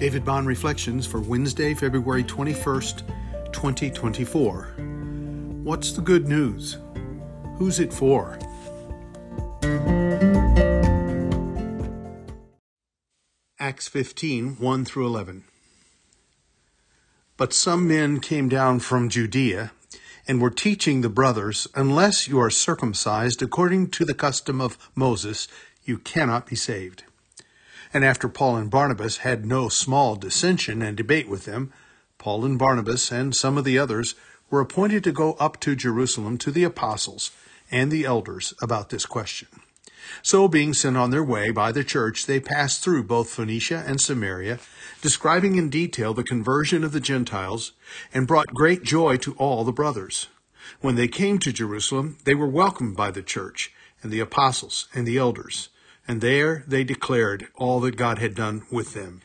David Bond Reflections for Wednesday, February 21st, 2024. What's the good news? Who's it for? Acts 15 1 through 11. But some men came down from Judea and were teaching the brothers, Unless you are circumcised according to the custom of Moses, you cannot be saved. And after Paul and Barnabas had no small dissension and debate with them, Paul and Barnabas and some of the others were appointed to go up to Jerusalem to the apostles and the elders about this question. So, being sent on their way by the church, they passed through both Phoenicia and Samaria, describing in detail the conversion of the Gentiles, and brought great joy to all the brothers. When they came to Jerusalem, they were welcomed by the church and the apostles and the elders and there they declared all that God had done with them.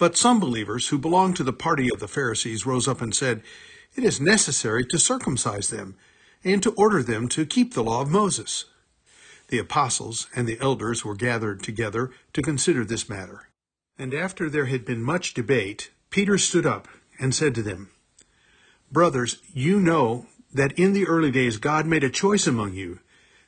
But some believers who belonged to the party of the Pharisees rose up and said, It is necessary to circumcise them and to order them to keep the law of Moses. The apostles and the elders were gathered together to consider this matter. And after there had been much debate, Peter stood up and said to them, Brothers, you know that in the early days God made a choice among you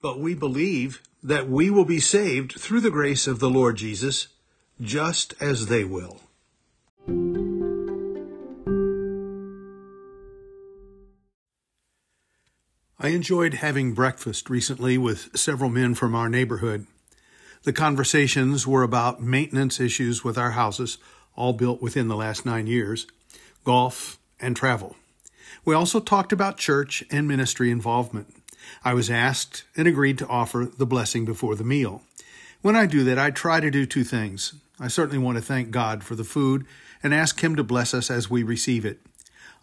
But we believe that we will be saved through the grace of the Lord Jesus, just as they will. I enjoyed having breakfast recently with several men from our neighborhood. The conversations were about maintenance issues with our houses, all built within the last nine years, golf, and travel. We also talked about church and ministry involvement. I was asked and agreed to offer the blessing before the meal. When I do that, I try to do two things. I certainly want to thank God for the food and ask Him to bless us as we receive it.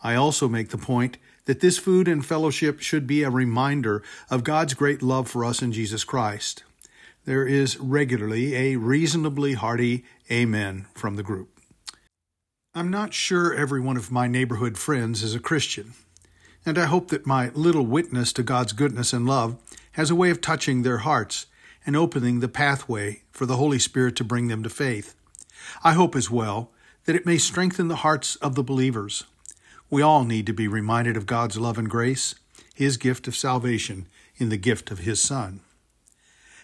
I also make the point that this food and fellowship should be a reminder of God's great love for us in Jesus Christ. There is regularly a reasonably hearty amen from the group. I'm not sure every one of my neighborhood friends is a Christian and I hope that my little witness to God's goodness and love has a way of touching their hearts and opening the pathway for the Holy Spirit to bring them to faith. I hope as well that it may strengthen the hearts of the believers. We all need to be reminded of God's love and grace, His gift of salvation in the gift of His Son.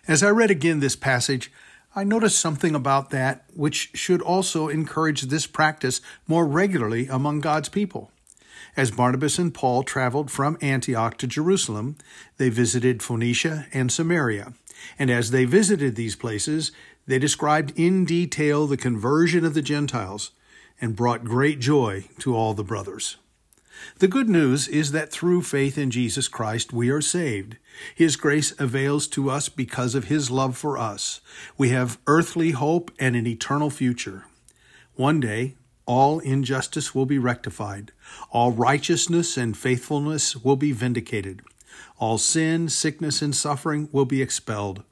As I read again this passage, I noticed something about that which should also encourage this practice more regularly among God's people. As Barnabas and Paul traveled from Antioch to Jerusalem, they visited Phoenicia and Samaria. And as they visited these places, they described in detail the conversion of the Gentiles and brought great joy to all the brothers. The good news is that through faith in Jesus Christ we are saved. His grace avails to us because of His love for us. We have earthly hope and an eternal future. One day all injustice will be rectified. All righteousness and faithfulness will be vindicated. All sin, sickness, and suffering will be expelled.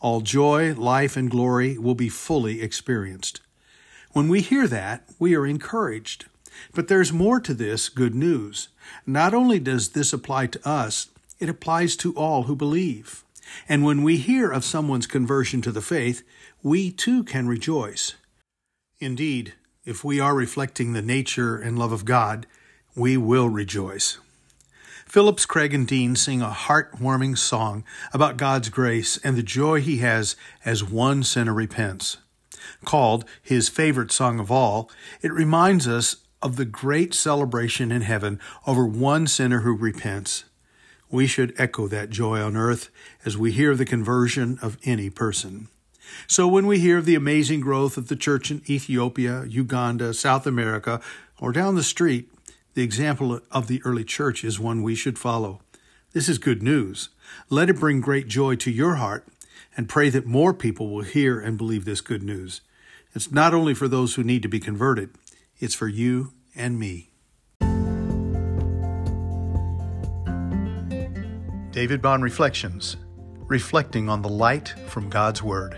All joy, life, and glory will be fully experienced. When we hear that, we are encouraged. But there's more to this good news. Not only does this apply to us, it applies to all who believe. And when we hear of someone's conversion to the faith, we too can rejoice. Indeed, if we are reflecting the nature and love of God, we will rejoice. Phillips, Craig, and Dean sing a heartwarming song about God's grace and the joy he has as one sinner repents. Called his favorite song of all, it reminds us of the great celebration in heaven over one sinner who repents. We should echo that joy on earth as we hear the conversion of any person. So when we hear of the amazing growth of the church in Ethiopia, Uganda, South America, or down the street, the example of the early church is one we should follow. This is good news. Let it bring great joy to your heart and pray that more people will hear and believe this good news. It's not only for those who need to be converted, it's for you and me. David Bond Reflections Reflecting on the Light from God's Word.